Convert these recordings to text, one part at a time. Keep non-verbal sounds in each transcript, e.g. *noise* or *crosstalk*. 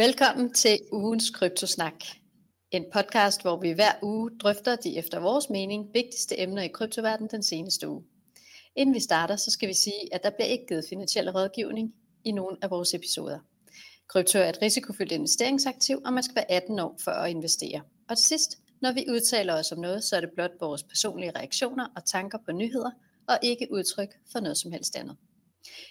Velkommen til ugens Kryptosnak. En podcast, hvor vi hver uge drøfter de efter vores mening vigtigste emner i kryptoverdenen den seneste uge. Inden vi starter, så skal vi sige, at der bliver ikke givet finansiel rådgivning i nogen af vores episoder. Krypto er et risikofyldt investeringsaktiv, og man skal være 18 år for at investere. Og til sidst, når vi udtaler os om noget, så er det blot vores personlige reaktioner og tanker på nyheder, og ikke udtryk for noget som helst andet.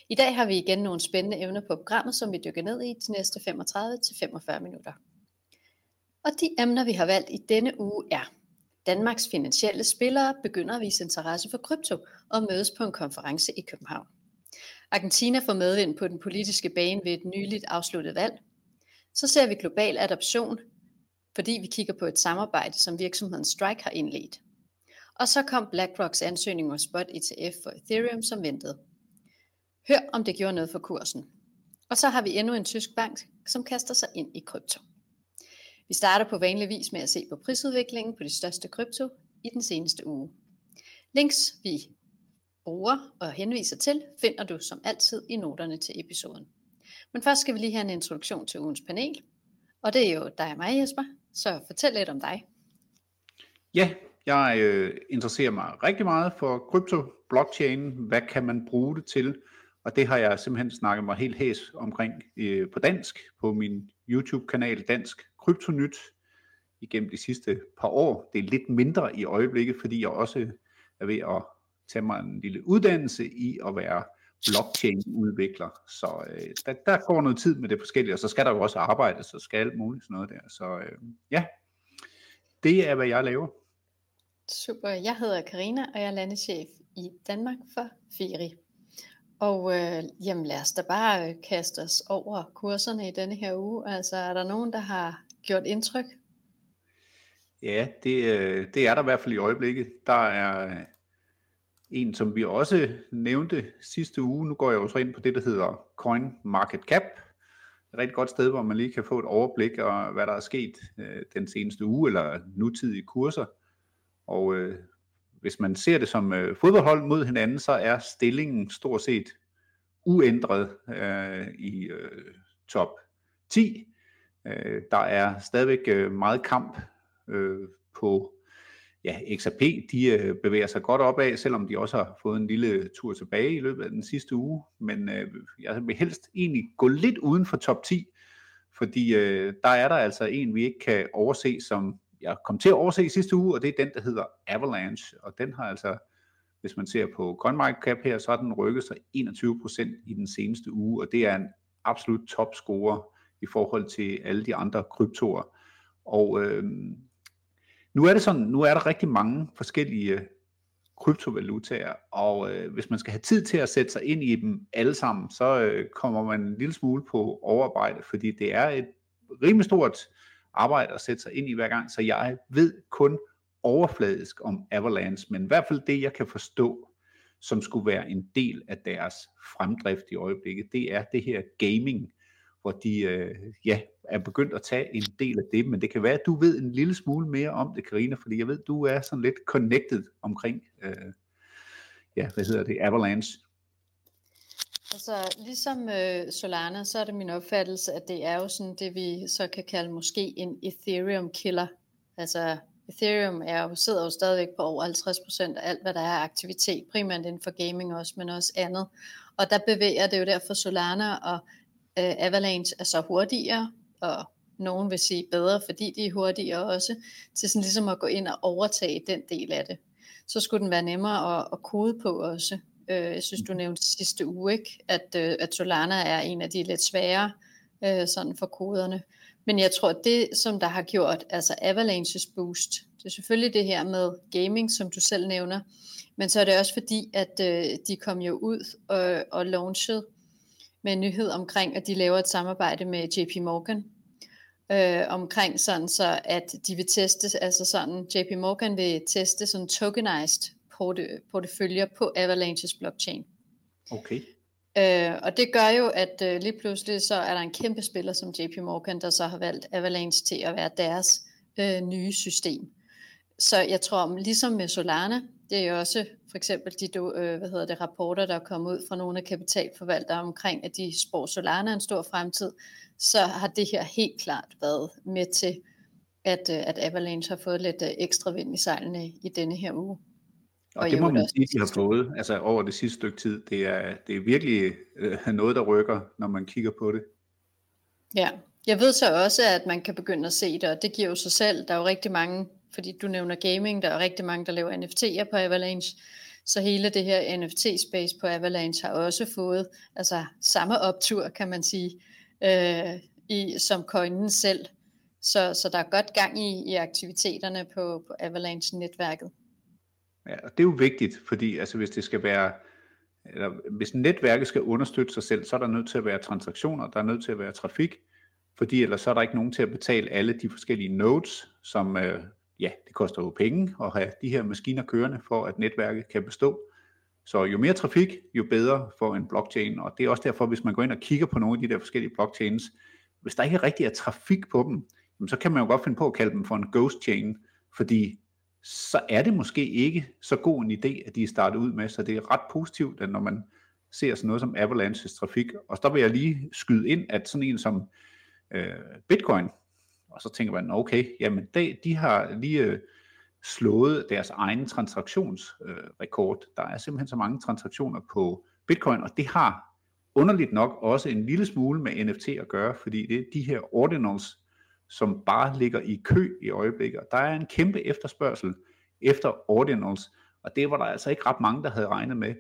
I dag har vi igen nogle spændende emner på programmet, som vi dykker ned i de næste 35-45 minutter. Og de emner, vi har valgt i denne uge er Danmarks finansielle spillere begynder at vise interesse for krypto og mødes på en konference i København. Argentina får medvind på den politiske bane ved et nyligt afsluttet valg. Så ser vi global adoption, fordi vi kigger på et samarbejde, som virksomheden Strike har indledt. Og så kom BlackRocks ansøgning om spot ETF for Ethereum som ventet. Hør om det gjorde noget for kursen. Og så har vi endnu en tysk bank, som kaster sig ind i krypto. Vi starter på vanlig vis med at se på prisudviklingen på de største krypto i den seneste uge. Links vi bruger og henviser til, finder du som altid i noterne til episoden. Men først skal vi lige have en introduktion til ugens panel. Og det er jo dig og mig, Jesper. Så fortæl lidt om dig. Ja, jeg øh, interesserer mig rigtig meget for krypto, blockchain, hvad kan man bruge det til, og det har jeg simpelthen snakket mig helt hæs omkring øh, på dansk, på min YouTube-kanal Dansk Kryptonyt, igennem de sidste par år. Det er lidt mindre i øjeblikket, fordi jeg også er ved at tage mig en lille uddannelse i at være blockchain-udvikler. Så øh, der, der går noget tid med det forskellige, og så skal der jo også arbejde, så skal alt muligt sådan noget der. Så øh, ja, det er, hvad jeg laver. Super. Jeg hedder Karina og jeg er landeschef i Danmark for Firi. Og øh, jamen lad os da bare øh, kaste os over kurserne i denne her uge. Altså er der nogen, der har gjort indtryk? Ja, det, øh, det er der i hvert fald i øjeblikket. Der er øh, en, som vi også nævnte sidste uge. Nu går jeg også ind på det, der hedder Coin Market Cap. Et rigtig godt sted, hvor man lige kan få et overblik over, hvad der er sket øh, den seneste uge eller nutidige kurser. Og øh, hvis man ser det som øh, fodboldhold mod hinanden, så er stillingen stort set uændret øh, i øh, top 10. Øh, der er stadigvæk øh, meget kamp øh, på ja, XRP. De øh, bevæger sig godt opad, selvom de også har fået en lille tur tilbage i løbet af den sidste uge. Men øh, jeg vil helst egentlig gå lidt uden for top 10, fordi øh, der er der altså en, vi ikke kan overse, som jeg kom til at overse i sidste uge, og det er den, der hedder Avalanche, og den har altså, hvis man ser på CoinMarketCap her, så har den rykket sig 21% i den seneste uge, og det er en absolut topscorer i forhold til alle de andre kryptoer. Og øh, nu er det sådan, nu er der rigtig mange forskellige kryptovalutaer, og øh, hvis man skal have tid til at sætte sig ind i dem alle sammen, så øh, kommer man en lille smule på overarbejde, fordi det er et rimelig stort arbejde og sætte sig ind i hver gang, så jeg ved kun overfladisk om Avalanche, men i hvert fald det, jeg kan forstå, som skulle være en del af deres fremdrift i øjeblikket, det er det her gaming, hvor de øh, ja, er begyndt at tage en del af det, men det kan være, at du ved en lille smule mere om det, Karina, fordi jeg ved, du er sådan lidt connected omkring, øh, ja, hvad hedder det, Avalanche. Altså ligesom øh, Solana, så er det min opfattelse, at det er jo sådan det, vi så kan kalde måske en Ethereum killer. Altså Ethereum er jo, sidder jo stadigvæk på over 50% af alt, hvad der er aktivitet, primært inden for gaming også, men også andet. Og der bevæger det jo derfor Solana og øh, Avalanche er så hurtigere, og nogen vil sige bedre, fordi de er hurtigere også, til sådan ligesom at gå ind og overtage den del af det. Så skulle den være nemmere at, at kode på også. Øh, jeg synes, du nævnte sidste uge, ikke? At, øh, at Solana er en af de lidt svære øh, sådan for koderne. Men jeg tror, det som der har gjort, altså Avalanches boost, det er selvfølgelig det her med gaming, som du selv nævner, men så er det også fordi, at øh, de kom jo ud og, og launchede med en nyhed omkring, at de laver et samarbejde med JP Morgan, øh, omkring sådan så, at de vil teste, altså sådan, JP Morgan vil teste sådan tokenized porteføljer på Avalanches blockchain. Okay. Øh, og det gør jo, at øh, lige pludselig så er der en kæmpe spiller som JP Morgan, der så har valgt Avalanche til at være deres øh, nye system. Så jeg tror, ligesom med Solana, Det er også for eksempel de øh, hvad hedder det, rapporter, der er kommet ud fra nogle af kapitalforvaltere omkring, at de spår Solana en stor fremtid, så har det her helt klart været med til, at, øh, at Avalanche har fået lidt øh, ekstra vind i sejlene i denne her uge. Og, og det må man sige, de har fået altså over det sidste stykke tid. Det er, det er virkelig øh, noget, der rykker, når man kigger på det. Ja, jeg ved så også, at man kan begynde at se det, og det giver jo sig selv. Der er jo rigtig mange, fordi du nævner gaming, der er rigtig mange, der laver NFT'er på Avalanche. Så hele det her NFT-space på Avalanche har også fået altså, samme optur, kan man sige, øh, i, som coinen selv. Så, så der er godt gang i, i aktiviteterne på, på Avalanche-netværket. Ja, og det er jo vigtigt, fordi altså, hvis det skal være, eller hvis netværket skal understøtte sig selv, så er der nødt til at være transaktioner, der er nødt til at være trafik, fordi ellers så er der ikke nogen til at betale alle de forskellige nodes, som øh, ja, det koster jo penge at have de her maskiner kørende, for at netværket kan bestå. Så jo mere trafik, jo bedre for en blockchain, og det er også derfor, hvis man går ind og kigger på nogle af de der forskellige blockchains, hvis der ikke rigtig er trafik på dem, så kan man jo godt finde på at kalde dem for en ghost chain, fordi så er det måske ikke så god en idé, at de er startet ud med, så det er ret positivt, at når man ser sådan noget som Avalanches trafik, og så vil jeg lige skyde ind, at sådan en som øh, Bitcoin, og så tænker man, okay, jamen de, de har lige øh, slået deres egen transaktionsrekord. Øh, der er simpelthen så mange transaktioner på Bitcoin, og det har underligt nok også en lille smule med NFT at gøre, fordi det er de her ordinals, som bare ligger i kø i øjeblikket. Der er en kæmpe efterspørgsel efter ordinals, og det var der altså ikke ret mange, der havde regnet med.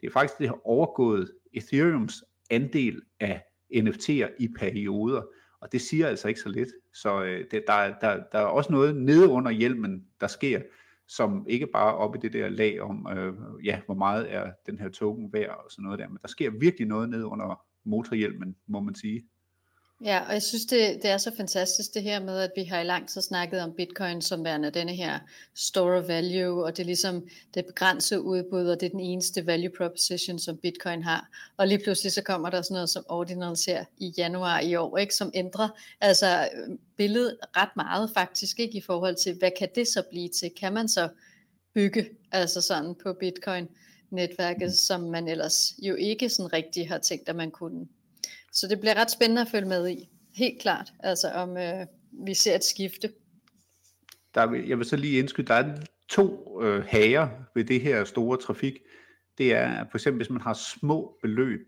Det er faktisk det har overgået Ethereums andel af NFT'er i perioder, og det siger altså ikke så lidt. Så øh, det, der, der, der er også noget nede under hjelmen, der sker, som ikke bare op i det der lag om, øh, ja, hvor meget er den her token værd og sådan noget der, men der sker virkelig noget nede under motorhjelmen, må man sige. Ja, og jeg synes, det, det er så fantastisk det her med, at vi har i lang tid snakket om bitcoin som værende denne her store value, og det er ligesom det begrænsede udbud, og det er den eneste value proposition, som bitcoin har. Og lige pludselig så kommer der sådan noget som ordinals her i januar i år, ikke, som ændrer altså billedet ret meget faktisk, ikke, i forhold til, hvad kan det så blive til? Kan man så bygge altså sådan på bitcoin netværket, som man ellers jo ikke sådan rigtig har tænkt, at man kunne så det bliver ret spændende at følge med i. Helt klart. Altså om øh, vi ser et skifte. Der jeg vil så lige indskyde, der er to øh, hager ved det her store trafik. Det er for eksempel, hvis man har små beløb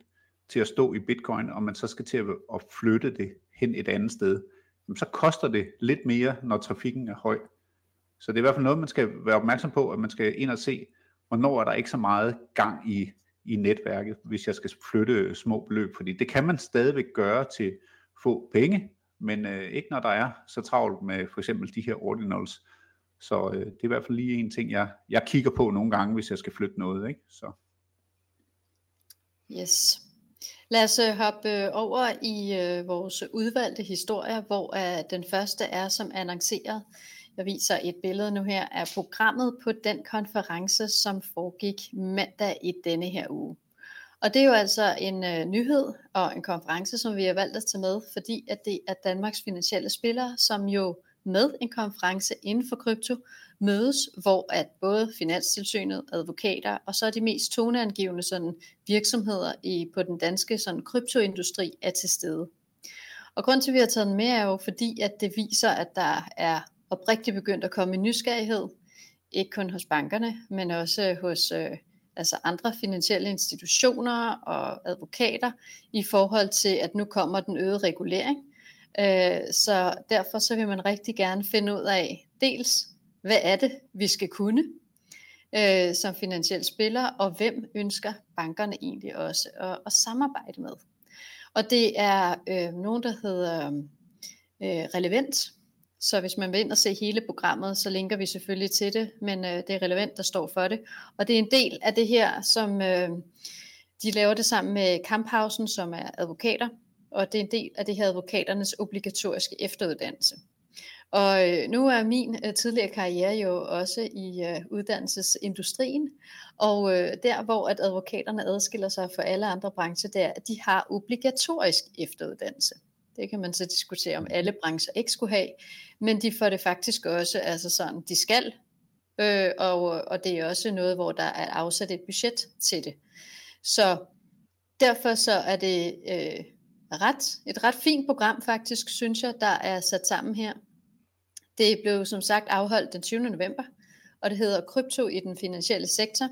til at stå i bitcoin, og man så skal til at flytte det hen et andet sted, så koster det lidt mere, når trafikken er høj. Så det er i hvert fald noget, man skal være opmærksom på, at man skal ind og se, hvornår er der ikke så meget gang i i netværket, hvis jeg skal flytte små beløb, fordi det kan man stadigvæk gøre til få penge, men øh, ikke når der er så travlt med for eksempel de her ordinals. Så øh, det er i hvert fald lige en ting, jeg, jeg kigger på nogle gange, hvis jeg skal flytte noget. Ikke? Så. Yes. Lad os øh, hoppe øh, over i øh, vores udvalgte historier, hvor øh, den første er som annonceret jeg viser et billede nu her af programmet på den konference, som foregik mandag i denne her uge. Og det er jo altså en øh, nyhed og en konference, som vi har valgt at tage med, fordi at det er Danmarks finansielle spillere, som jo med en konference inden for krypto mødes, hvor at både Finanstilsynet, advokater og så de mest toneangivende sådan, virksomheder i, på den danske sådan, kryptoindustri er til stede. Og grund til, at vi har taget den med, er jo fordi, at det viser, at der er oprigtigt begyndt at komme en nysgerrighed, ikke kun hos bankerne, men også hos øh, altså andre finansielle institutioner og advokater i forhold til, at nu kommer den øgede regulering. Øh, så derfor så vil man rigtig gerne finde ud af, dels hvad er det, vi skal kunne øh, som finansiel spiller, og hvem ønsker bankerne egentlig også at, at samarbejde med. Og det er øh, nogen, der hedder øh, relevant, så hvis man vil ind og se hele programmet, så linker vi selvfølgelig til det, men øh, det er relevant, der står for det. Og det er en del af det her, som øh, de laver det sammen med Kamphausen, som er advokater, og det er en del af det her advokaternes obligatoriske efteruddannelse. Og øh, nu er min øh, tidligere karriere jo også i øh, uddannelsesindustrien, og øh, der hvor at advokaterne adskiller sig fra alle andre brancher, det er, at de har obligatorisk efteruddannelse. Det kan man så diskutere, om alle brancher ikke skulle have. Men de får det faktisk også, altså sådan, de skal øh, og, og det er også noget, hvor der er afsat et budget til det. Så derfor så er det øh, ret, et ret fint program faktisk, synes jeg, der er sat sammen her. Det blev som sagt afholdt den 20. november, og det hedder Krypto i den finansielle sektor.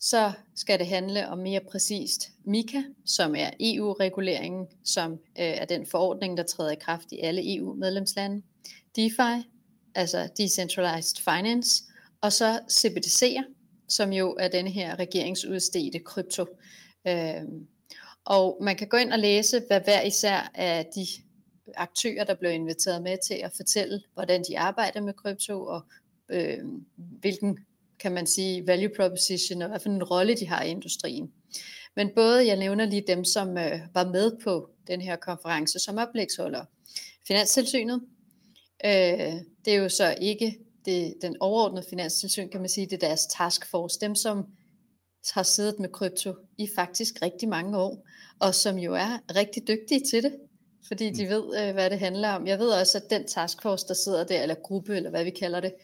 Så skal det handle om mere præcist MiCA, som er EU-reguleringen, som øh, er den forordning, der træder i kraft i alle EU-medlemslande. DeFi, altså Decentralized Finance, og så CBDC'er, som jo er den her regeringsudstedte krypto. Øh, og man kan gå ind og læse, hvad hver især af de aktører, der blev inviteret med til at fortælle, hvordan de arbejder med krypto, og øh, hvilken, kan man sige, value proposition, og hvad for en rolle de har i industrien. Men både, jeg nævner lige dem, som øh, var med på den her konference som oplægsholder. Finanstilsynet, øh, det er jo så ikke det, den overordnede finanstilsyn, kan man sige, det er deres taskforce, dem som har siddet med krypto i faktisk rigtig mange år, og som jo er rigtig dygtige til det, fordi de mm. ved, øh, hvad det handler om. Jeg ved også, at den taskforce, der sidder der, eller gruppe, eller hvad vi kalder det,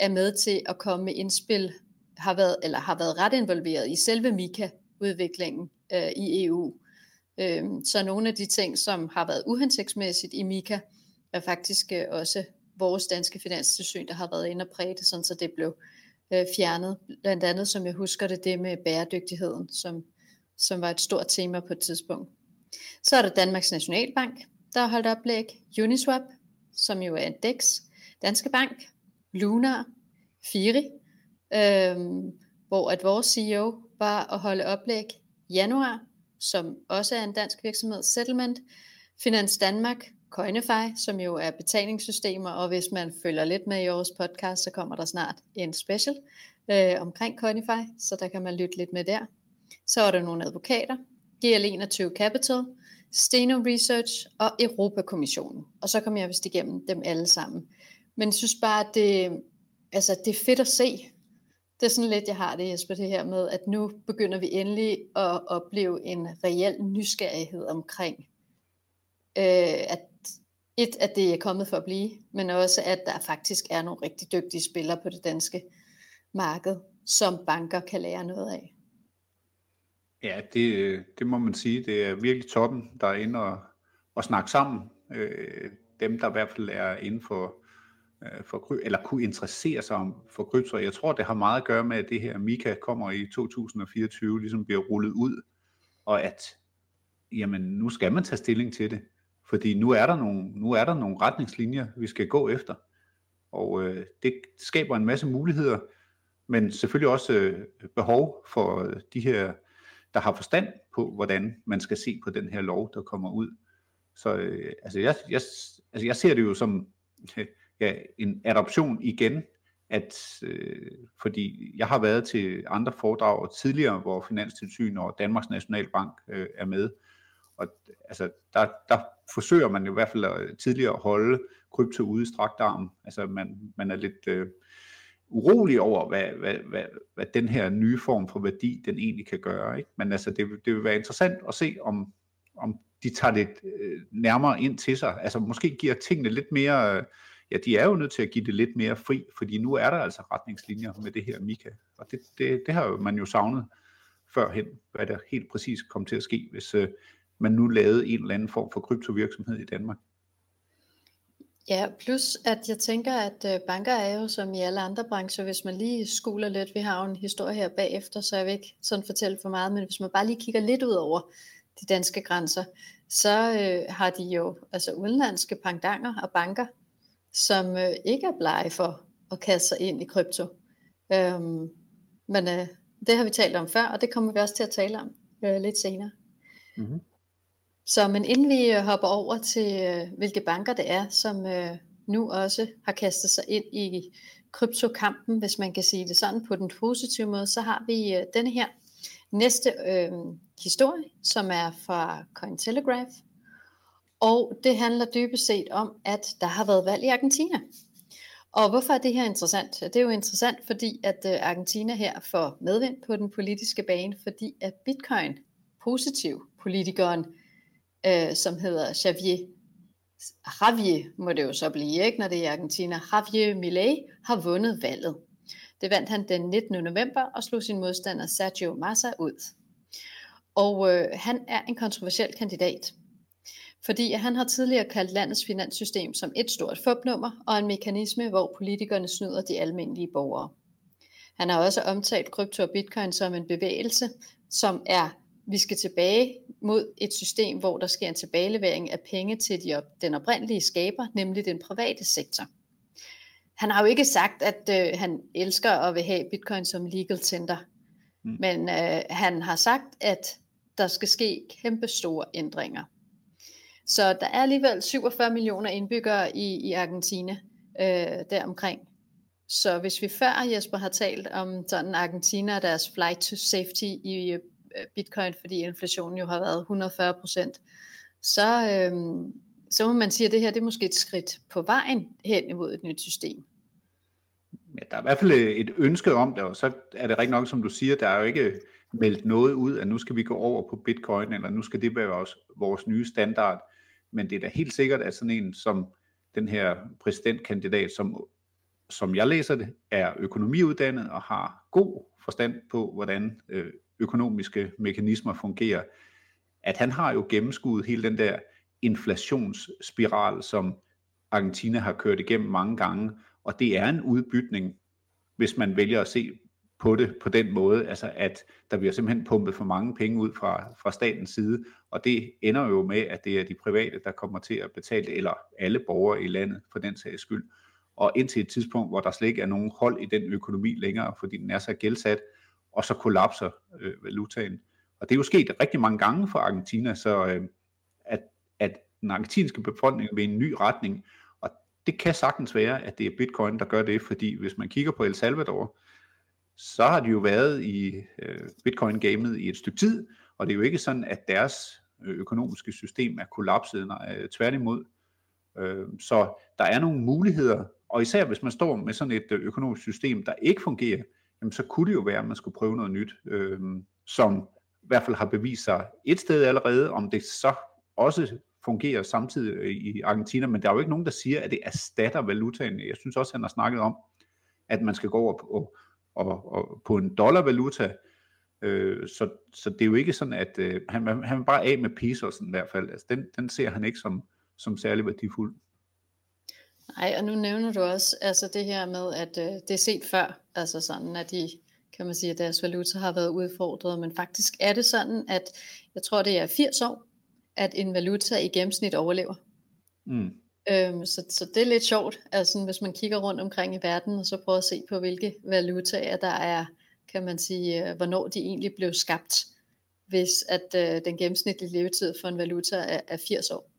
er med til at komme med indspil, har været, eller har været ret involveret i selve Mika-udviklingen øh, i EU. Øh, så nogle af de ting, som har været uhensigtsmæssigt i Mika, er faktisk øh, også vores danske finanstilsyn, der har været inde og præge det, sådan så det blev øh, fjernet. Blandt andet, som jeg husker det, det med bæredygtigheden, som, som var et stort tema på et tidspunkt. Så er der Danmarks Nationalbank, der har holdt oplæg. Uniswap, som jo er en DEX. Danske Bank, Lunar, Firi, øhm, hvor at vores CEO var at holde oplæg januar, som også er en dansk virksomhed, Settlement, Finans Danmark, Coinify, som jo er betalingssystemer, og hvis man følger lidt med i vores podcast, så kommer der snart en special øh, omkring Coinify, så der kan man lytte lidt med der. Så er der nogle advokater, GL21 Capital, Steno Research og Europakommissionen. Og så kommer jeg vist igennem dem alle sammen. Men jeg synes bare, at det, altså, det er fedt at se. Det er sådan lidt, jeg har det, Jesper, det her med, at nu begynder vi endelig at opleve en reel nysgerrighed omkring, øh, at et, at det er kommet for at blive, men også, at der faktisk er nogle rigtig dygtige spillere på det danske marked, som banker kan lære noget af. Ja, det, det må man sige. Det er virkelig toppen, der er inde og, og snakke sammen. Øh, dem, der i hvert fald er inden for, Øh, for eller kunne interessere sig om for krypto. Jeg tror, det har meget at gøre med, at det her Mika kommer i 2024, ligesom bliver rullet ud, og at jamen, nu skal man tage stilling til det. Fordi nu er der nogle, nu er der nogle retningslinjer, vi skal gå efter. Og øh, det skaber en masse muligheder, men selvfølgelig også øh, behov for øh, de her, der har forstand på, hvordan man skal se på den her lov, der kommer ud. Så øh, altså jeg, jeg, altså jeg ser det jo som *laughs* ja, en adoption igen, at øh, fordi jeg har været til andre foredrag tidligere, hvor Finanstilsyn og Danmarks Nationalbank øh, er med, og altså, der, der forsøger man i hvert fald at, tidligere at holde krypto ude i strakt arm. Altså man, man er lidt øh, urolig over, hvad, hvad, hvad, hvad den her nye form for værdi, den egentlig kan gøre. Ikke? Men altså, det, det vil være interessant at se, om, om de tager det øh, nærmere ind til sig. Altså måske giver tingene lidt mere... Øh, ja, de er jo nødt til at give det lidt mere fri, fordi nu er der altså retningslinjer med det her Mika. Og det, det, det har man jo savnet førhen, hvad der helt præcis kom til at ske, hvis, øh, man nu lavede en eller anden form for kryptovirksomhed i Danmark. Ja, plus at jeg tænker, at øh, banker er jo som i alle andre brancher, hvis man lige skuler lidt, vi har jo en historie her bagefter, så jeg vil ikke sådan fortælle for meget, men hvis man bare lige kigger lidt ud over de danske grænser, så øh, har de jo altså udenlandske pangdanger og banker, som øh, ikke er blege for at kaste sig ind i krypto. Øhm, men øh, det har vi talt om før, og det kommer vi også til at tale om øh, lidt senere. Mm-hmm. Så men inden vi øh, hopper over til, øh, hvilke banker det er, som øh, nu også har kastet sig ind i kryptokampen, hvis man kan sige det sådan på den positive måde, så har vi øh, denne her næste øh, historie, som er fra Cointelegraph. Og det handler dybest set om, at der har været valg i Argentina. Og hvorfor er det her interessant? Det er jo interessant, fordi at øh, Argentina her får medvind på den politiske bane, fordi at bitcoin, positiv politikeren øh, som hedder Javier Javier må det jo så blive, ikke, når det er Argentina. Javier Milei har vundet valget. Det vandt han den 19. november og slog sin modstander Sergio Massa ud. Og øh, han er en kontroversiel kandidat, fordi han har tidligere kaldt landets finanssystem som et stort fupnummer og en mekanisme, hvor politikerne snyder de almindelige borgere. Han har også omtalt krypto og bitcoin som en bevægelse, som er, vi skal tilbage mod et system, hvor der sker en tilbagelevering af penge til de, den oprindelige skaber, nemlig den private sektor. Han har jo ikke sagt, at øh, han elsker at vil have bitcoin som legal tender, mm. men øh, han har sagt, at der skal ske kæmpe store ændringer. Så der er alligevel 47 millioner indbyggere i, i Argentina øh, deromkring. Så hvis vi før, Jesper, har talt om sådan Argentina og deres flight to safety i øh, bitcoin, fordi inflationen jo har været 140 procent, så, øh, så må man sige, at det her det er måske et skridt på vejen hen imod et nyt system. Ja, der er i hvert fald et ønske om det, og så er det rigtig nok, som du siger, der er jo ikke meldt noget ud, at nu skal vi gå over på bitcoin, eller nu skal det være vores, vores nye standard. Men det er da helt sikkert, at sådan en som den her præsidentkandidat, som, som jeg læser det, er økonomiuddannet og har god forstand på, hvordan øh, økonomiske mekanismer fungerer, at han har jo gennemskuet hele den der inflationsspiral, som Argentina har kørt igennem mange gange, og det er en udbytning, hvis man vælger at se på det på den måde, altså at der bliver simpelthen pumpet for mange penge ud fra, fra statens side, og det ender jo med, at det er de private, der kommer til at betale, eller alle borgere i landet for den sags skyld. Og indtil et tidspunkt, hvor der slet ikke er nogen hold i den økonomi længere, fordi den er så gældsat, og så kollapser øh, valutaen. Og det er jo sket rigtig mange gange for Argentina, så øh, at, at den argentinske befolkning vil en ny retning, og det kan sagtens være, at det er bitcoin, der gør det, fordi hvis man kigger på El Salvador, så har de jo været i øh, bitcoin-gamet i et stykke tid, og det er jo ikke sådan, at deres øh, økonomiske system er kollapset, nej, øh, tværtimod. Øh, så der er nogle muligheder, og især hvis man står med sådan et øh, økonomisk system, der ikke fungerer, jamen så kunne det jo være, at man skulle prøve noget nyt, øh, som i hvert fald har bevist sig et sted allerede, om det så også fungerer samtidig øh, i Argentina, men der er jo ikke nogen, der siger, at det erstatter valutaen. Jeg synes også, han har snakket om, at man skal gå over på, og, og på en dollarvaluta. Øh, så, så det er jo ikke sådan, at øh, han, han vil bare af med pesosen i hvert fald. Altså, den, den ser han ikke som, som særlig værdifuld. Nej, og nu nævner du også altså det her med, at øh, det er set før, altså sådan, at de, kan man sige, at deres valuta har været udfordret, men faktisk er det sådan, at jeg tror, det er 80 år, at en valuta i gennemsnit overlever. Mm. Øhm, så, så det er lidt sjovt, altså hvis man kigger rundt omkring i verden, og så prøver at se på, hvilke valutaer der er, kan man sige, øh, hvornår de egentlig blev skabt, hvis at øh, den gennemsnitlige levetid for en valuta er, er 80 år.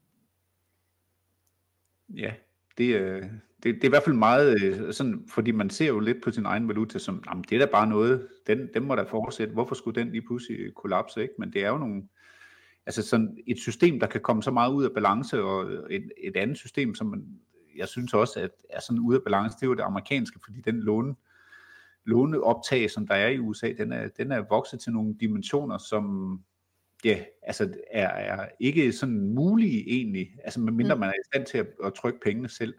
Ja, det, øh, det, det er i hvert fald meget øh, sådan, fordi man ser jo lidt på sin egen valuta som, jamen, det er da bare noget, den, den må da fortsætte, hvorfor skulle den lige pludselig kollapse, ikke? Men det er jo nogle, altså sådan et system, der kan komme så meget ud af balance, og et, et andet system, som man, jeg synes også at er sådan ude af balance, det er jo det amerikanske, fordi den låne, låneoptag, som der er i USA, den er, den er vokset til nogle dimensioner, som ja, altså er, er ikke sådan mulige egentlig, altså medmindre mm. man er i stand til at, at trykke pengene selv.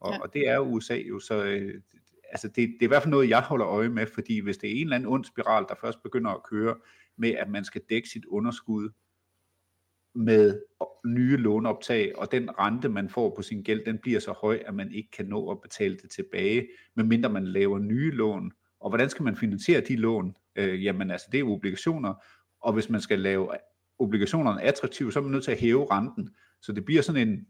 Og, ja. og det er jo USA jo, så øh, altså det, det er i hvert fald noget, jeg holder øje med, fordi hvis det er en eller anden ond spiral, der først begynder at køre med, at man skal dække sit underskud, med nye låneoptag, og den rente, man får på sin gæld, den bliver så høj, at man ikke kan nå at betale det tilbage, medmindre man laver nye lån. Og hvordan skal man finansiere de lån? Øh, jamen altså, det er obligationer, og hvis man skal lave obligationerne attraktive, så er man nødt til at hæve renten. Så det bliver sådan en,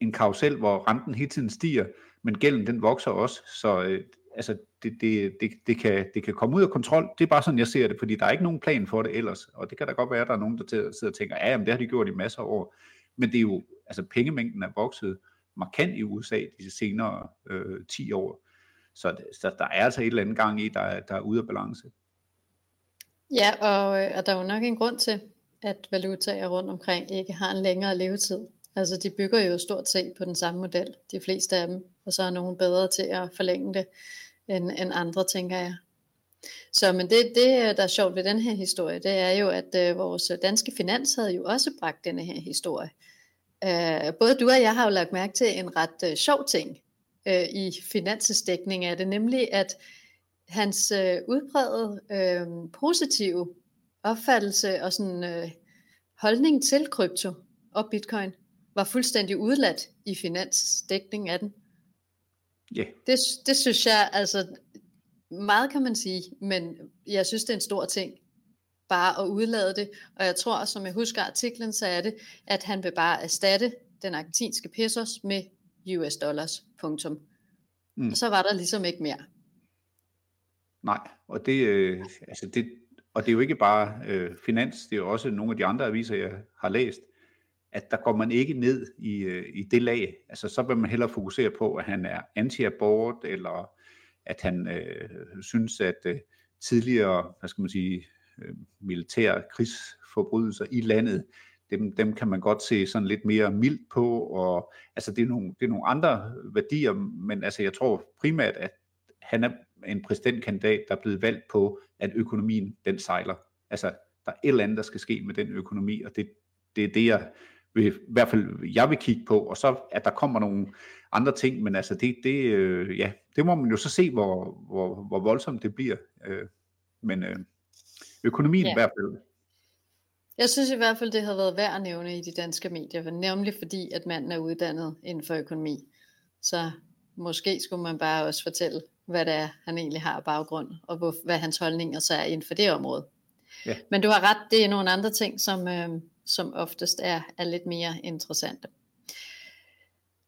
en karusel, hvor renten hele tiden stiger, men gælden den vokser også, så øh, altså, det, det, det, det, kan, det kan komme ud af kontrol. Det er bare sådan, jeg ser det, fordi der er ikke nogen plan for det ellers. Og det kan da godt være, at der er nogen, der sidder og tænker, ja, jamen, det har de gjort i masser af år. Men det er jo, altså pengemængden er vokset markant i USA de senere øh, 10 år. Så, så der er altså et eller andet gang i, der der er ude af balance. Ja, og, og der er jo nok en grund til, at valutaer rundt omkring ikke har en længere levetid. Altså de bygger jo stort set på den samme model, de fleste af dem, og så er nogen bedre til at forlænge det end, end andre, tænker jeg. Så men det, det, øh, der er sjovt ved den her historie, det er jo, at øh, vores danske finans havde jo også bragt denne her historie. Øh, både du og jeg har jo lagt mærke til en ret øh, sjov ting øh, i finansesdækning af det, nemlig at hans øh, udbredede øh, positive opfattelse og sådan øh, holdning til krypto og bitcoin var fuldstændig udladt i finansdækningen af den. Yeah. Det, det synes jeg, altså meget kan man sige, men jeg synes, det er en stor ting bare at udlade det. Og jeg tror, som jeg husker artiklen, så er det, at han vil bare erstatte den argentinske pesos med US dollars. Punktum. Mm. Og så var der ligesom ikke mere. Nej, og det, øh, altså det, og det er jo ikke bare øh, finans, det er jo også nogle af de andre aviser, jeg har læst, at der går man ikke ned i, øh, i det lag. Altså så vil man hellere fokusere på, at han er anti-abort, eller at han øh, synes, at øh, tidligere, hvad skal man sige, øh, militære krigsforbrydelser i landet, dem, dem kan man godt se sådan lidt mere mildt på, og altså det er, nogle, det er nogle andre værdier, men altså jeg tror primært, at han er en præsidentkandidat, der er blevet valgt på, at økonomien den sejler. Altså der er et eller andet, der skal ske med den økonomi, og det, det er det, jeg vil, i hvert fald jeg vil kigge på, og så at der kommer nogle andre ting, men altså det, det, øh, ja, det må man jo så se, hvor, hvor, hvor voldsomt det bliver. Øh, men øh, økonomien ja. i hvert fald. Jeg synes i hvert fald, det havde været værd at nævne i de danske medier, nemlig fordi, at manden er uddannet inden for økonomi. Så måske skulle man bare også fortælle, hvad det er, han egentlig har baggrund, og hvor, hvad hans holdninger så er inden for det område. Ja. Men du har ret, det er nogle andre ting, som, øh, som oftest er, er lidt mere interessante.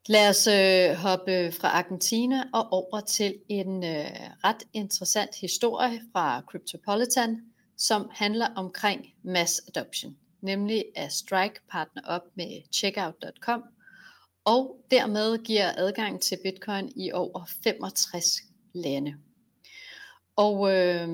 Lad os øh, hoppe fra Argentina og over til en øh, ret interessant historie fra Cryptopolitan, som handler omkring mass adoption, nemlig at Strike partner op med checkout.com, og dermed giver adgang til Bitcoin i over 65 lande. Og øh,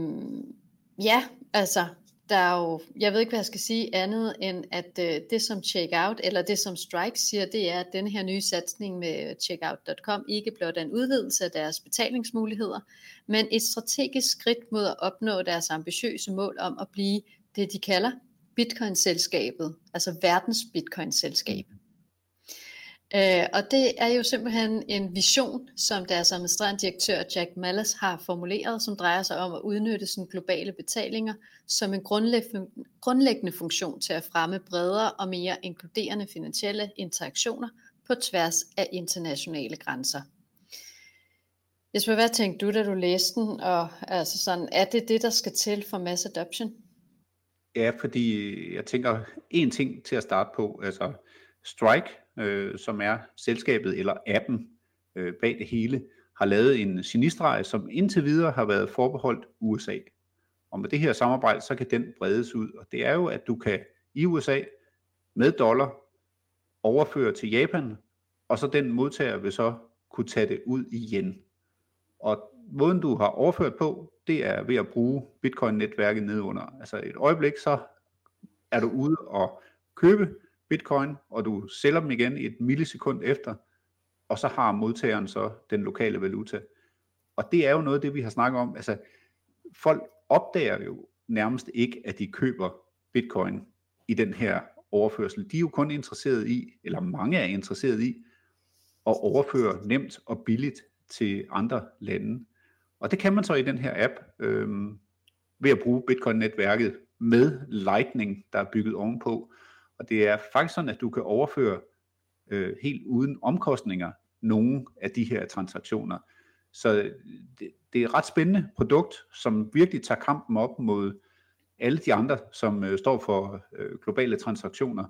ja, altså der er jo, jeg ved ikke, hvad jeg skal sige andet end, at øh, det som Checkout, eller det som Strike siger, det er, at den her nye satsning med checkout.com ikke blot er en udvidelse af deres betalingsmuligheder, men et strategisk skridt mod at opnå deres ambitiøse mål om at blive det, de kalder Bitcoin-selskabet, altså verdens Bitcoin-selskab. Mm. Øh, og det er jo simpelthen en vision, som deres administrerende direktør Jack Malles har formuleret, som drejer sig om at udnytte sådan globale betalinger som en grundlæggende funktion til at fremme bredere og mere inkluderende finansielle interaktioner på tværs af internationale grænser. Jesper, hvad tænkte du, da du læste den? Og altså sådan, er det det, der skal til for mass adoption? Ja, fordi jeg tænker en ting til at starte på. Altså Strike øh, som er selskabet eller appen øh, bag det hele, har lavet en genistreg, som indtil videre har været forbeholdt USA. Og med det her samarbejde, så kan den bredes ud. Og det er jo, at du kan i USA med dollar overføre til Japan, og så den modtager vil så kunne tage det ud igen. Og måden du har overført på, det er ved at bruge Bitcoin-netværket nedunder. Altså et øjeblik, så er du ude og købe bitcoin, og du sælger dem igen et millisekund efter, og så har modtageren så den lokale valuta. Og det er jo noget af det, vi har snakket om. Altså, folk opdager jo nærmest ikke, at de køber bitcoin i den her overførsel. De er jo kun interesseret i, eller mange er interesseret i, at overføre nemt og billigt til andre lande. Og det kan man så i den her app, øh, ved at bruge Bitcoin-netværket med Lightning, der er bygget ovenpå. Og det er faktisk sådan, at du kan overføre øh, helt uden omkostninger nogle af de her transaktioner. Så øh, det, det er et ret spændende produkt, som virkelig tager kampen op mod alle de andre, som øh, står for øh, globale transaktioner.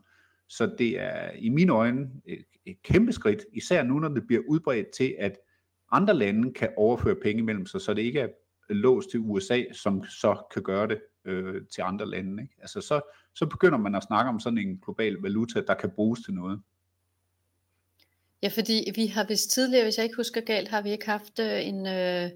Så det er i mine øjne et, et kæmpe skridt, især nu når det bliver udbredt til, at andre lande kan overføre penge mellem sig, så det ikke er låst til USA, som så kan gøre det øh, til andre lande. Ikke? Altså så, så begynder man at snakke om sådan en global valuta, der kan bruges til noget. Ja, fordi vi har vist tidligere, hvis jeg ikke husker galt, har vi ikke haft øh, en, øh,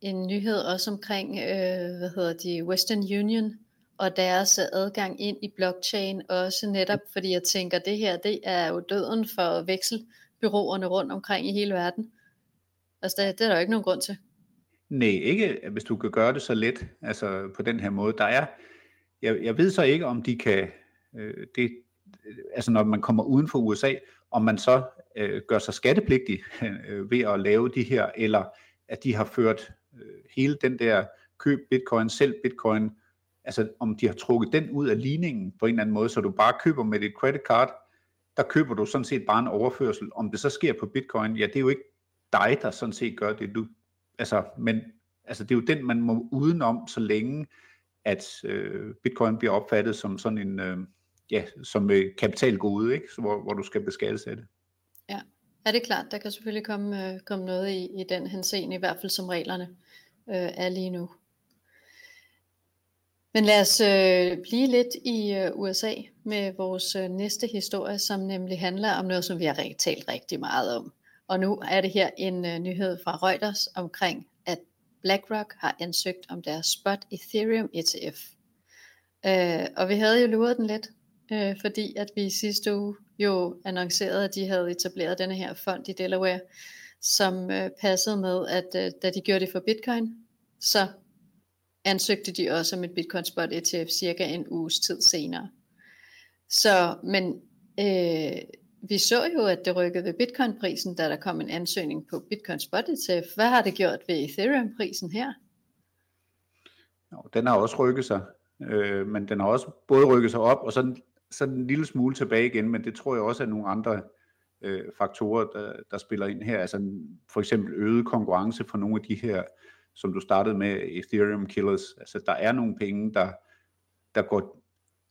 en nyhed også omkring, øh, hvad hedder de, Western Union og deres adgang ind i blockchain også netop, fordi jeg tænker, det her, det er jo døden for vekselbyråerne rundt omkring i hele verden. Altså det, det er der jo ikke nogen grund til. Nej, ikke hvis du kan gøre det så let, altså på den her måde. Der er, jeg, jeg ved så ikke, om de kan, øh, det, øh, altså når man kommer uden for USA, om man så øh, gør sig skattepligtig øh, ved at lave de her, eller at de har ført øh, hele den der køb bitcoin, selv bitcoin, altså om de har trukket den ud af ligningen på en eller anden måde, så du bare køber med dit credit card, der køber du sådan set bare en overførsel. Om det så sker på bitcoin, ja, det er jo ikke dig, der sådan set gør det. Du, altså, men altså, det er jo den, man må udenom, så længe at øh, bitcoin bliver opfattet som sådan en, øh, ja, som øh, kapitalgode, ikke? Så, hvor, hvor du skal beskattes af det. Ja, er det klart. Der kan selvfølgelig komme, øh, komme noget i, i den henseende, i hvert fald som reglerne øh, er lige nu. Men lad os øh, blive lidt i øh, USA med vores øh, næste historie, som nemlig handler om noget, som vi har talt rigtig meget om. Og nu er det her en øh, nyhed fra Reuters omkring, at BlackRock har ansøgt om deres spot Ethereum ETF. Øh, og vi havde jo luret den lidt, øh, fordi at vi sidste uge jo annoncerede, at de havde etableret denne her fond i Delaware, som øh, passede med, at øh, da de gjorde det for Bitcoin, så ansøgte de også om et Bitcoin Spot ETF cirka en uges tid senere. Så, men øh, vi så jo, at det rykkede ved Bitcoin-prisen, da der kom en ansøgning på Bitcoin Spot ETF. Hvad har det gjort ved Ethereum-prisen her? Jo, den har også rykket sig, øh, men den har også både rykket sig op og sådan, sådan en lille smule tilbage igen, men det tror jeg også er nogle andre øh, faktorer, der, der spiller ind her. Altså for eksempel øget konkurrence for nogle af de her som du startede med, Ethereum Killers. Altså, der er nogle penge, der, der går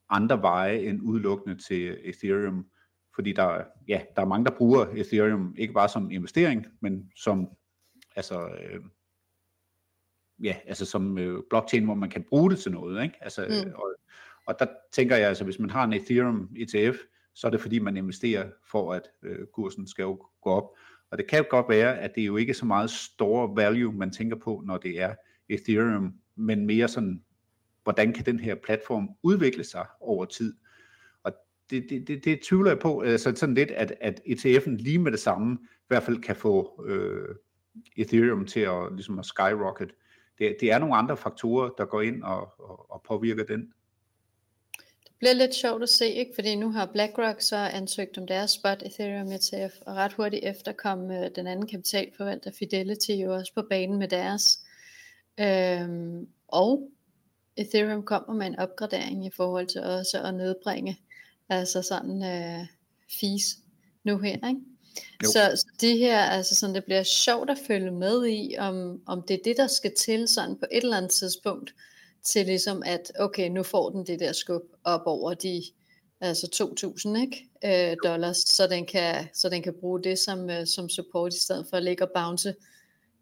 andre veje end udelukkende til Ethereum, fordi der, ja, der er mange, der bruger Ethereum, ikke bare som investering, men som, altså, øh, ja, altså som øh, blockchain, hvor man kan bruge det til noget, ikke? Altså, mm. og, og der tænker jeg, altså hvis man har en Ethereum ETF, så er det fordi, man investerer for, at øh, kursen skal jo gå op. Og det kan godt være, at det er jo ikke så meget store value, man tænker på, når det er Ethereum, men mere sådan, hvordan kan den her platform udvikle sig over tid. Det, det, det, det tvivler jeg på, altså sådan lidt, at, at ETF'en lige med det samme, i hvert fald kan få øh, Ethereum til at, ligesom at skyrocket. Det, det er nogle andre faktorer, der går ind og, og, og påvirker den Det bliver lidt sjovt at se, ikke? fordi nu har BlackRock så ansøgt om deres spot Ethereum ETF, og ret hurtigt efter kom øh, den anden kapitalforvalter Fidelity jo også på banen med deres. Øhm, og Ethereum kommer med en opgradering i forhold til også at nedbringe altså sådan øh, fees nu her, ikke? Så, så det her, altså sådan, det bliver sjovt at følge med i, om, om det er det, der skal til sådan på et eller andet tidspunkt, til ligesom at, okay, nu får den det der skub op over de altså 2.000 ikke? Øh, dollars, så den, kan, så den kan bruge det som, øh, som support, i stedet for at ligge og bounce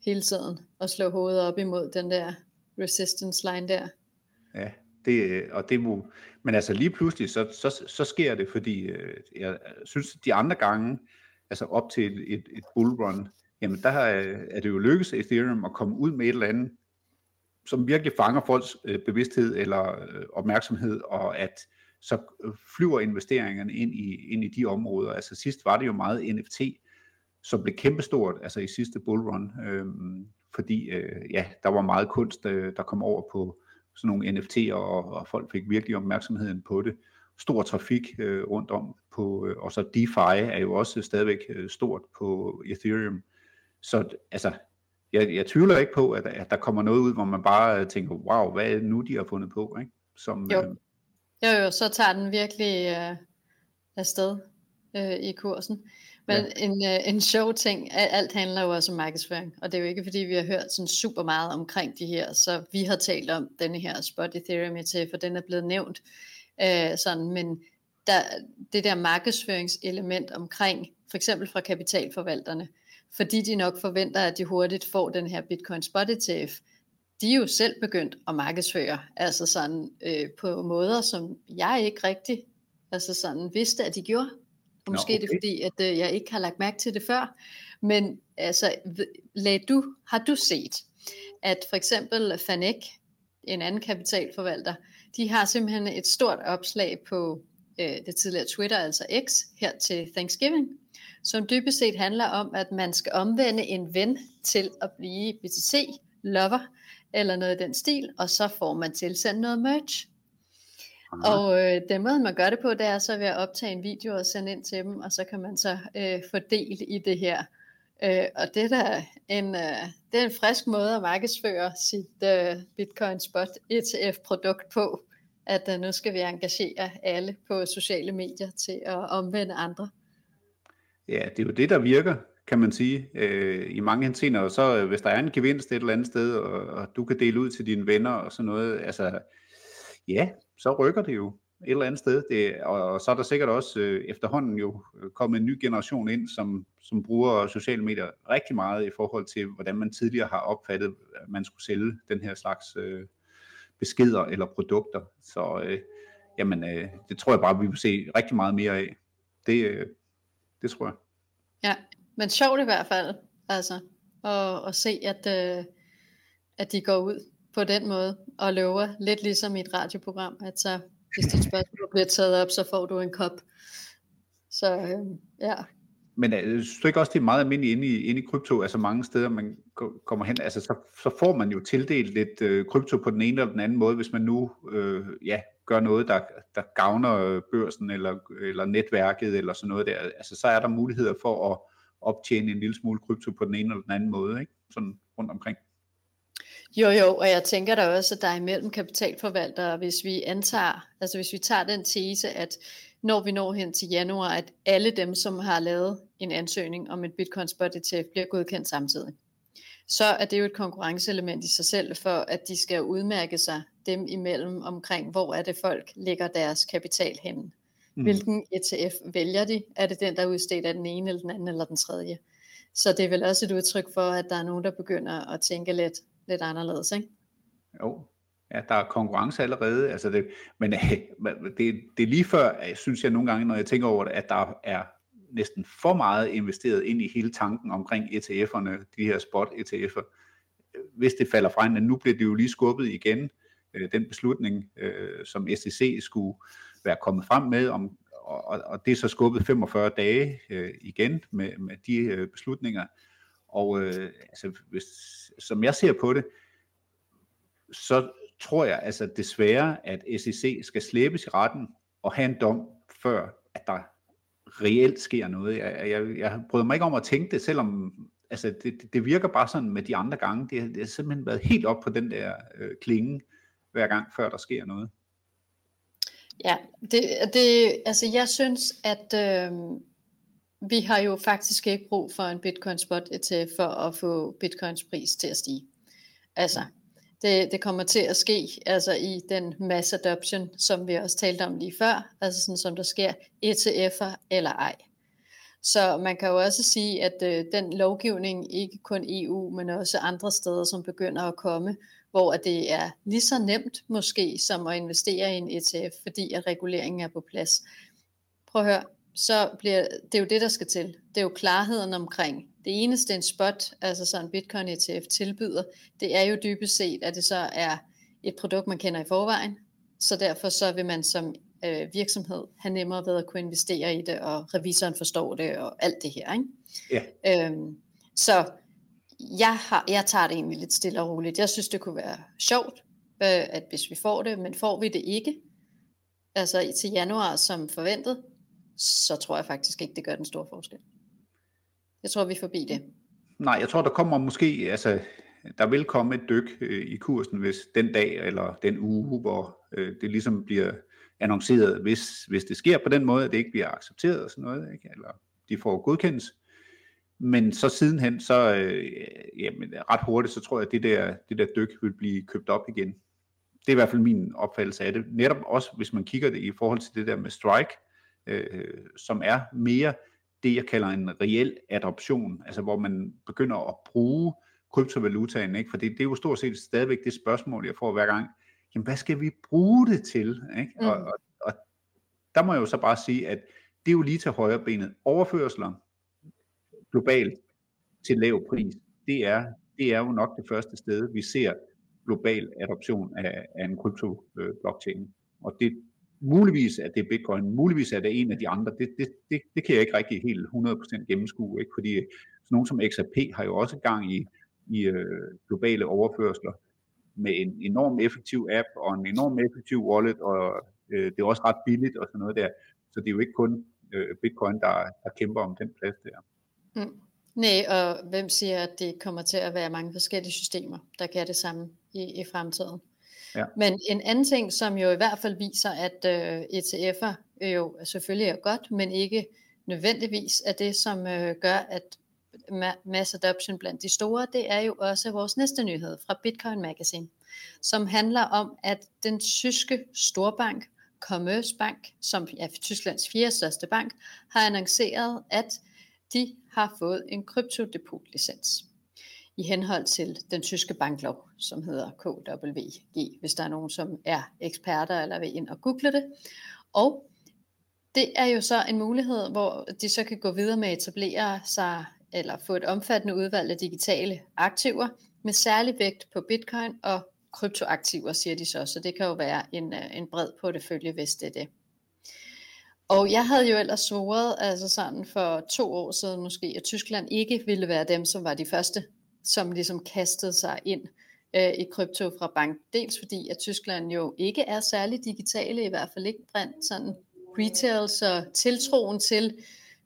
hele tiden, og slå hovedet op imod den der resistance line der. Ja, det, øh, og det må, men altså lige pludselig, så, så, så sker det, fordi øh, jeg synes, de andre gange, altså op til et, et, et bullrun, jamen der øh, er det jo lykkedes Ethereum at komme ud med et eller andet, som virkelig fanger folks bevidsthed eller opmærksomhed, og at så flyver investeringerne ind i, ind i de områder. Altså sidst var det jo meget NFT, som blev kæmpestort, altså i sidste bullrun, øhm, fordi øh, ja, der var meget kunst, øh, der kom over på sådan nogle NFT'er, og, og folk fik virkelig opmærksomheden på det. Stor trafik øh, rundt om på, øh, og så DeFi er jo også stadigvæk øh, stort på Ethereum. Så altså, jeg, jeg tvivler ikke på, at, at der kommer noget ud, hvor man bare tænker, wow, hvad er det nu, de har fundet på? Ikke? Som, jo. Øh, jo, jo, så tager den virkelig øh, afsted øh, i kursen. Men ja. en, øh, en sjov ting, alt handler jo også om markedsføring, og det er jo ikke fordi, vi har hørt sådan super meget omkring de her, så vi har talt om denne her spot Ethereum ETF, for den er blevet nævnt øh, sådan, men der, det der markedsføringselement omkring, for eksempel fra kapitalforvalterne, fordi de nok forventer, at de hurtigt får den her Bitcoin Spot ETF. De er jo selv begyndt at markedsføre, altså sådan øh, på måder, som jeg ikke rigtig altså sådan vidste, at de gjorde. Og måske Nå, okay. det er fordi, at øh, jeg ikke har lagt mærke til det før. Men altså, lad du, har du set, at for eksempel Fanek, en anden kapitalforvalter, de har simpelthen et stort opslag på øh, det tidligere Twitter, altså X, her til Thanksgiving, som dybest set handler om, at man skal omvende en ven til at blive BTC-lover, eller noget i den stil, og så får man tilsendt noget merch. Aha. Og øh, den måde, man gør det på, det er så ved at optage en video og sende ind til dem, og så kan man så øh, få del i det her Øh, og det er en, øh, det er en frisk måde at markedsføre sit øh, Bitcoin Spot ETF produkt på, at øh, nu skal vi engagere alle på sociale medier til at omvende andre. Ja, det er jo det, der virker, kan man sige, øh, i mange henseender. Og så øh, hvis der er en gevinst et eller andet sted, og, og du kan dele ud til dine venner og sådan noget, altså ja, så rykker det jo et eller andet sted. Det, og, og så er der sikkert også øh, efterhånden jo øh, kommet en ny generation ind, som, som bruger sociale medier rigtig meget i forhold til, hvordan man tidligere har opfattet, at man skulle sælge den her slags øh, beskeder eller produkter. Så øh, jamen, øh, det tror jeg bare, vi vil se rigtig meget mere af. Det, øh, det tror jeg. Ja, men sjovt i hvert fald, altså, at, at se, at, øh, at de går ud på den måde og lover, lidt ligesom i et radioprogram, at så hvis dit spørgsmål bliver taget op, så får du en kop. Så øh, ja. Men øh, synes du ikke også, det er meget almindeligt inde i, inde i krypto, altså mange steder, man kommer hen, altså så, så får man jo tildelt lidt øh, krypto på den ene eller den anden måde, hvis man nu øh, ja, gør noget, der, der gavner øh, børsen eller, eller netværket eller sådan noget der. Altså så er der muligheder for at optjene en lille smule krypto på den ene eller den anden måde, ikke? sådan rundt omkring. Jo, jo, og jeg tænker da også, at der er imellem kapitalforvaltere, hvis vi antager, altså hvis vi tager den tese, at når vi når hen til januar, at alle dem, som har lavet en ansøgning om et Bitcoin Spot ETF, bliver godkendt samtidig. Så er det jo et konkurrenceelement i sig selv, for at de skal udmærke sig dem imellem omkring, hvor er det folk lægger deres kapital hen. Mm. Hvilken ETF vælger de? Er det den, der er udstedt af den ene, eller den anden, eller den tredje? Så det er vel også et udtryk for, at der er nogen, der begynder at tænke lidt, lidt anderledes, ikke? Jo, ja, der er konkurrence allerede, altså det, men øh, det, det er lige før, synes jeg nogle gange, når jeg tænker over det, at der er næsten for meget investeret ind i hele tanken omkring ETF'erne, de her spot ETF'er. Hvis det falder fra hinanden, nu bliver det jo lige skubbet igen, øh, den beslutning, øh, som SEC skulle være kommet frem med, om, og, og det er så skubbet 45 dage igen med, med de beslutninger. Og øh, altså, hvis, som jeg ser på det, så tror jeg altså desværre, at SEC skal slæbes i retten og have en dom, før at der reelt sker noget. Jeg, jeg, jeg bryder mig ikke om at tænke det, selvom altså, det, det virker bare sådan med de andre gange. Det, det har simpelthen været helt op på den der øh, klinge, hver gang før der sker noget. Ja, det, det, altså jeg synes, at øh, vi har jo faktisk ikke brug for en Bitcoin spot ETF for at få Bitcoins pris til at stige. Altså, det, det kommer til at ske altså i den mass adoption, som vi også talte om lige før, altså sådan som der sker ETF'er eller ej. Så man kan jo også sige, at øh, den lovgivning, ikke kun EU, men også andre steder, som begynder at komme, hvor det er lige så nemt måske som at investere i en ETF, fordi at reguleringen er på plads. Prøv at høre, så bliver det er jo det, der skal til. Det er jo klarheden omkring. Det eneste en spot, altså sådan en Bitcoin ETF tilbyder, det er jo dybest set, at det så er et produkt, man kender i forvejen. Så derfor så vil man som øh, virksomhed have nemmere ved at kunne investere i det, og revisoren forstår det, og alt det her. Ikke? Ja. Øhm, så jeg, har, jeg tager det egentlig lidt stille og roligt. Jeg synes, det kunne være sjovt, øh, at hvis vi får det, men får vi det ikke, altså til januar som forventet, så tror jeg faktisk ikke, det gør den store forskel. Jeg tror, vi er forbi det. Nej, jeg tror, der kommer måske, altså, der vil komme et dyk øh, i kursen, hvis den dag eller den uge, hvor øh, det ligesom bliver annonceret, hvis, hvis det sker på den måde, at det ikke bliver accepteret og sådan noget, ikke? eller de får godkendt. Men så sidenhen, så øh, jamen, ret hurtigt, så tror jeg, at det der, det der dyk vil blive købt op igen. Det er i hvert fald min opfattelse af det. Netop også, hvis man kigger det i forhold til det der med strike, øh, som er mere det, jeg kalder en reel adoption, altså hvor man begynder at bruge kryptovalutaen, ikke? for det, det er jo stort set stadigvæk det spørgsmål, jeg får hver gang, jamen hvad skal vi bruge det til? Ikke? Mm. Og, og, og der må jeg jo så bare sige, at det er jo lige til højre benet. Overførsler globalt til lav pris, det er, det er jo nok det første sted, vi ser global adoption af, af en krypto-blockchain. Og det, muligvis er det Bitcoin, muligvis er det en af de andre, det, det, det, det kan jeg ikke rigtig helt 100% gennemskue, ikke? fordi øh, sådan nogen som XRP har jo også gang i, i øh, globale overførsler med en enorm effektiv app og en enorm effektiv wallet, og øh, det er også ret billigt og sådan noget der, så det er jo ikke kun øh, Bitcoin, der, der kæmper om den plads der. Mm. Nej, og hvem siger, at det kommer til at være mange forskellige systemer, der kan det samme i, i fremtiden. Ja. Men en anden ting, som jo i hvert fald viser, at øh, ETF'er jo selvfølgelig er godt, men ikke nødvendigvis er det, som øh, gør, at mass adoption blandt de store, det er jo også vores næste nyhed fra Bitcoin Magazine, som handler om, at den tyske storbank Commerzbank, som er Tysklands fjerde største bank, har annonceret, at de har fået en kryptodepotlicens i henhold til den tyske banklov, som hedder KWG, hvis der er nogen, som er eksperter eller vil ind og google det. Og det er jo så en mulighed, hvor de så kan gå videre med at etablere sig eller få et omfattende udvalg af digitale aktiver med særlig vægt på bitcoin og kryptoaktiver, siger de så. Så det kan jo være en, øh, en bred portefølje, hvis det er det. Og jeg havde jo ellers svoret, altså sådan for to år siden måske, at Tyskland ikke ville være dem, som var de første, som ligesom kastede sig ind øh, i krypto fra bank. Dels fordi, at Tyskland jo ikke er særlig digitale, i hvert fald ikke brændt sådan retail, så tiltroen til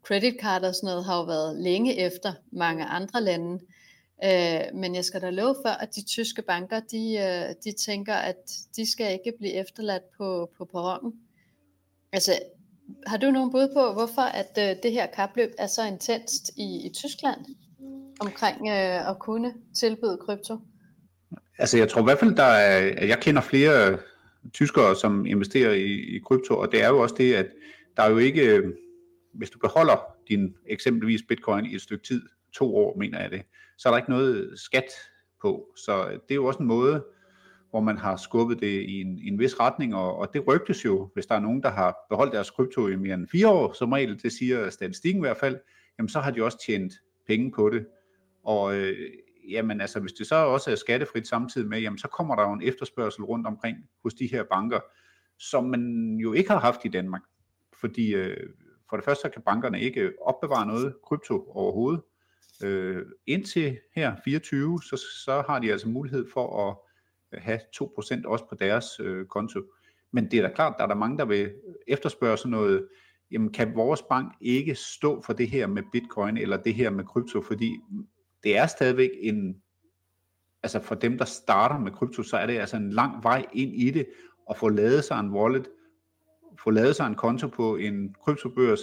kreditkort og sådan noget har jo været længe efter mange andre lande. Øh, men jeg skal da love for, at de tyske banker, de, øh, de tænker, at de skal ikke blive efterladt på, på perronen. Altså, har du nogen bud på, hvorfor at øh, det her kapløb er så intenst i, i Tyskland omkring øh, at kunne tilbyde krypto? Altså, jeg tror i hvert fald, der er, at jeg kender flere tyskere, som investerer i, i krypto, og det er jo også det, at der er jo ikke, øh, hvis du beholder din eksempelvis bitcoin i et stykke tid, to år mener jeg det, så er der ikke noget skat på. Så det er jo også en måde, hvor man har skubbet det i en, i en vis retning, og, og det rygtes jo, hvis der er nogen, der har beholdt deres krypto i mere end fire år, som regel, det siger statistikken i hvert fald, jamen så har de også tjent penge på det. Og øh, jamen altså, hvis det så også er skattefrit samtidig med, jamen så kommer der jo en efterspørgsel rundt omkring hos de her banker, som man jo ikke har haft i Danmark. Fordi øh, for det første så kan bankerne ikke opbevare noget krypto overhovedet. Øh, indtil her 24, så, så har de altså mulighed for at have 2% også på deres øh, konto. Men det er da klart, der er der mange, der vil efterspørge sådan noget, jamen kan vores bank ikke stå for det her med bitcoin eller det her med krypto, fordi det er stadigvæk en, altså for dem, der starter med krypto, så er det altså en lang vej ind i det, at få lavet sig en wallet, få lavet sig en konto på en kryptobørs,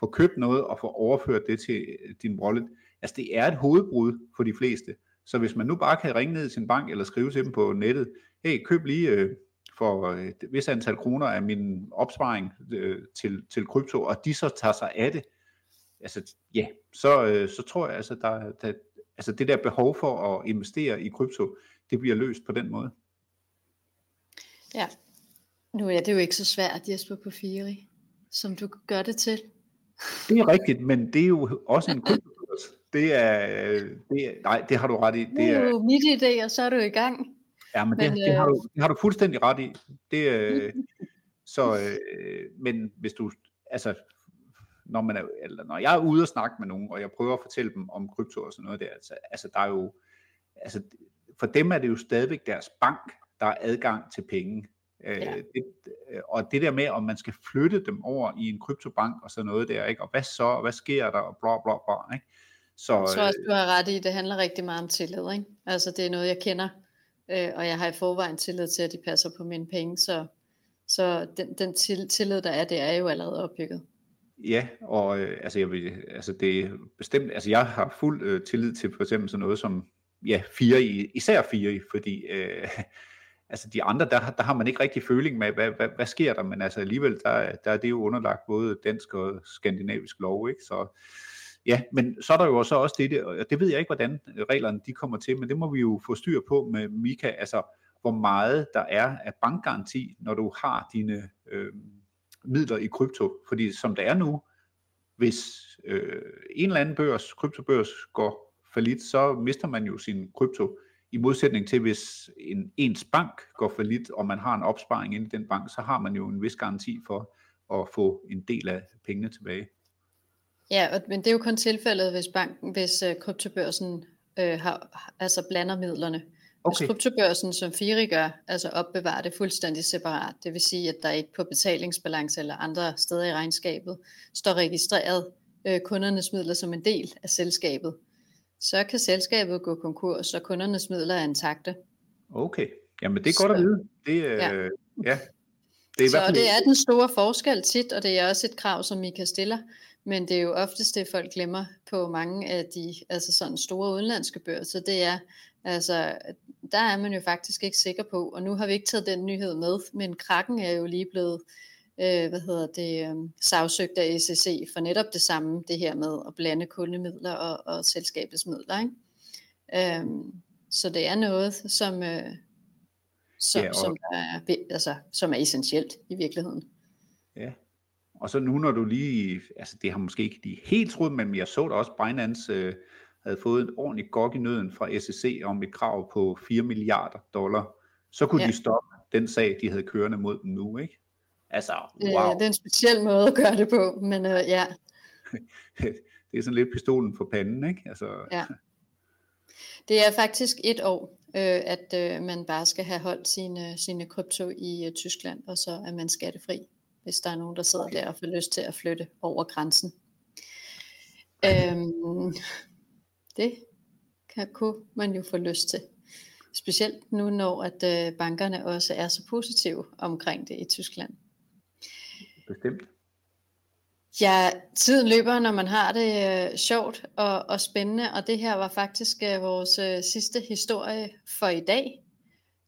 få købt noget og få overført det til din wallet. Altså det er et hovedbrud for de fleste. Så hvis man nu bare kan ringe ned til sin bank eller skrive til dem på nettet, hey, køb lige øh, for øh, et vis antal kroner af min opsparing øh, til, til krypto, og de så tager sig af det, altså ja, så, øh, så tror jeg altså, der, der, altså det der behov for at investere i krypto, det bliver løst på den måde. Ja, nu er det jo ikke så svært, Jesper på Firi, som du gør det til. Det er rigtigt, men det er jo også en *laughs* kryptokurs. Det er, det er, nej, det har du ret i. Det er jo mit idé, og så er du i gang. Ja, men, men det, det, har du, det har du fuldstændig ret i. Det, øh, *laughs* så, øh, men hvis du, altså, når, man er, eller når jeg er ude og snakke med nogen, og jeg prøver at fortælle dem om krypto og sådan noget der, altså, altså der er jo, altså for dem er det jo stadigvæk deres bank, der er adgang til penge. Øh, ja. Øh, det, og det der med, om man skal flytte dem over i en kryptobank og sådan noget der, ikke? og hvad så, og hvad sker der, og bla bla bla. Ikke? Så, jeg tror også, øh, du har ret i, det handler rigtig meget om tillid. Ikke? Altså det er noget, jeg kender, øh, og jeg har i forvejen tillid til, at de passer på mine penge, så, så den, den tillid, der er, det er jo allerede opbygget. Ja, og øh, altså, jeg vil, altså det er bestemt, altså jeg har fuld øh, tillid til for eksempel sådan noget som, ja, fire i, især fire i, fordi øh, *laughs* altså de andre, der, der har man ikke rigtig føling med, hvad, hvad, hvad sker der, men altså alligevel, der, der er det jo underlagt både dansk og skandinavisk lov, ikke, så ja, men så er der jo også også det, og det ved jeg ikke, hvordan reglerne de kommer til, men det må vi jo få styr på med Mika, altså hvor meget der er af bankgaranti, når du har dine øh, midler i krypto. Fordi som det er nu, hvis øh, en eller anden børs, kryptobørs går for så mister man jo sin krypto. I modsætning til, hvis en, ens bank går for og man har en opsparing inde i den bank, så har man jo en vis garanti for at få en del af pengene tilbage. Ja, men det er jo kun tilfældet, hvis banken, hvis øh, kryptobørsen øh, har, altså blander midlerne. Okay. Hvis kryptobørsen, som Firi gør, altså opbevarer det fuldstændig separat, det vil sige, at der ikke på betalingsbalance eller andre steder i regnskabet står registreret øh, kundernes midler som en del af selskabet, så kan selskabet gå konkurs, og kundernes midler er intakte. Okay, jamen det er godt så, at vide. Det, øh, ja. ja. Det er så det er den store forskel tit, og det er også et krav, som I kan stille, men det er jo oftest det, folk glemmer på mange af de altså sådan store udenlandske børser, det er, altså, der er man jo faktisk ikke sikker på, og nu har vi ikke taget den nyhed med, men krakken er jo lige blevet øh, hvad hedder det, øh, sagsøgt af SEC for netop det samme, det her med at blande kundemidler og, og selskabets midler. Ikke? Øhm, så det er noget, som, øh, som, ja, og... som, er, altså, som er essentielt i virkeligheden. Ja, og så nu når du lige, altså det har måske ikke de helt troet, men jeg så da også, Binance øh, havde fået en ordentlig gok i nøden fra SEC om et krav på 4 milliarder dollar, så kunne ja. de stoppe den sag, de havde kørende mod dem nu, ikke? Altså, wow. Øh, det er en speciel måde at gøre det på, men øh, ja. *laughs* det er sådan lidt pistolen for panden, ikke? Altså, ja. *laughs* Det er faktisk et år, øh, at øh, man bare skal have holdt sine, sine krypto i øh, Tyskland, og så er man skattefri, hvis der er nogen, der sidder der og får lyst til at flytte over grænsen. Øhm, det kan, kunne man jo få lyst til. Specielt nu, når at øh, bankerne også er så positive omkring det i Tyskland. Bestemt. Ja, tiden løber, når man har det øh, sjovt og, og spændende, og det her var faktisk øh, vores øh, sidste historie for i dag.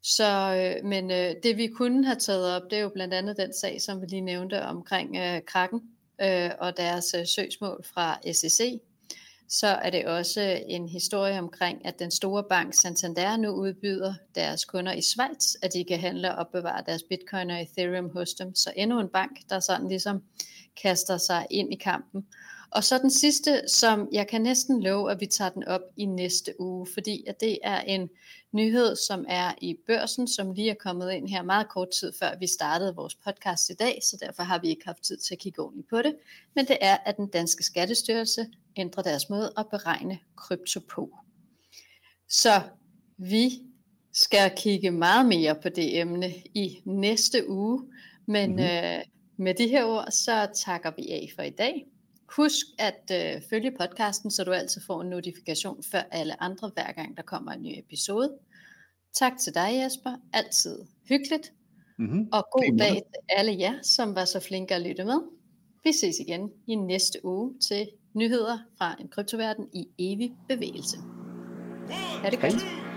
Så, øh, men øh, det vi kunne have taget op, det er jo blandt andet den sag, som vi lige nævnte omkring øh, Kraken øh, og deres øh, søgsmål fra SEC så er det også en historie omkring, at den store bank Santander nu udbyder deres kunder i Schweiz, at de kan handle og opbevare deres bitcoin og ethereum hos dem. Så endnu en bank, der sådan ligesom kaster sig ind i kampen. Og så den sidste, som jeg kan næsten love, at vi tager den op i næste uge, fordi at det er en nyhed, som er i børsen, som lige er kommet ind her meget kort tid før vi startede vores podcast i dag, så derfor har vi ikke haft tid til at kigge ordentligt på det. Men det er, at den danske skattestyrelse ændrer deres måde at beregne krypto på. Så vi skal kigge meget mere på det emne i næste uge, men mm-hmm. øh, med de her ord, så takker vi af for i dag. Husk at øh, følge podcasten, så du altid får en notifikation før alle andre, hver gang der kommer en ny episode. Tak til dig Jesper, altid hyggeligt. Mm-hmm. Og god dag til alle jer, som var så flinke at lytte med. Vi ses igen i næste uge til nyheder fra en kryptoverden i evig bevægelse. Ha' det godt.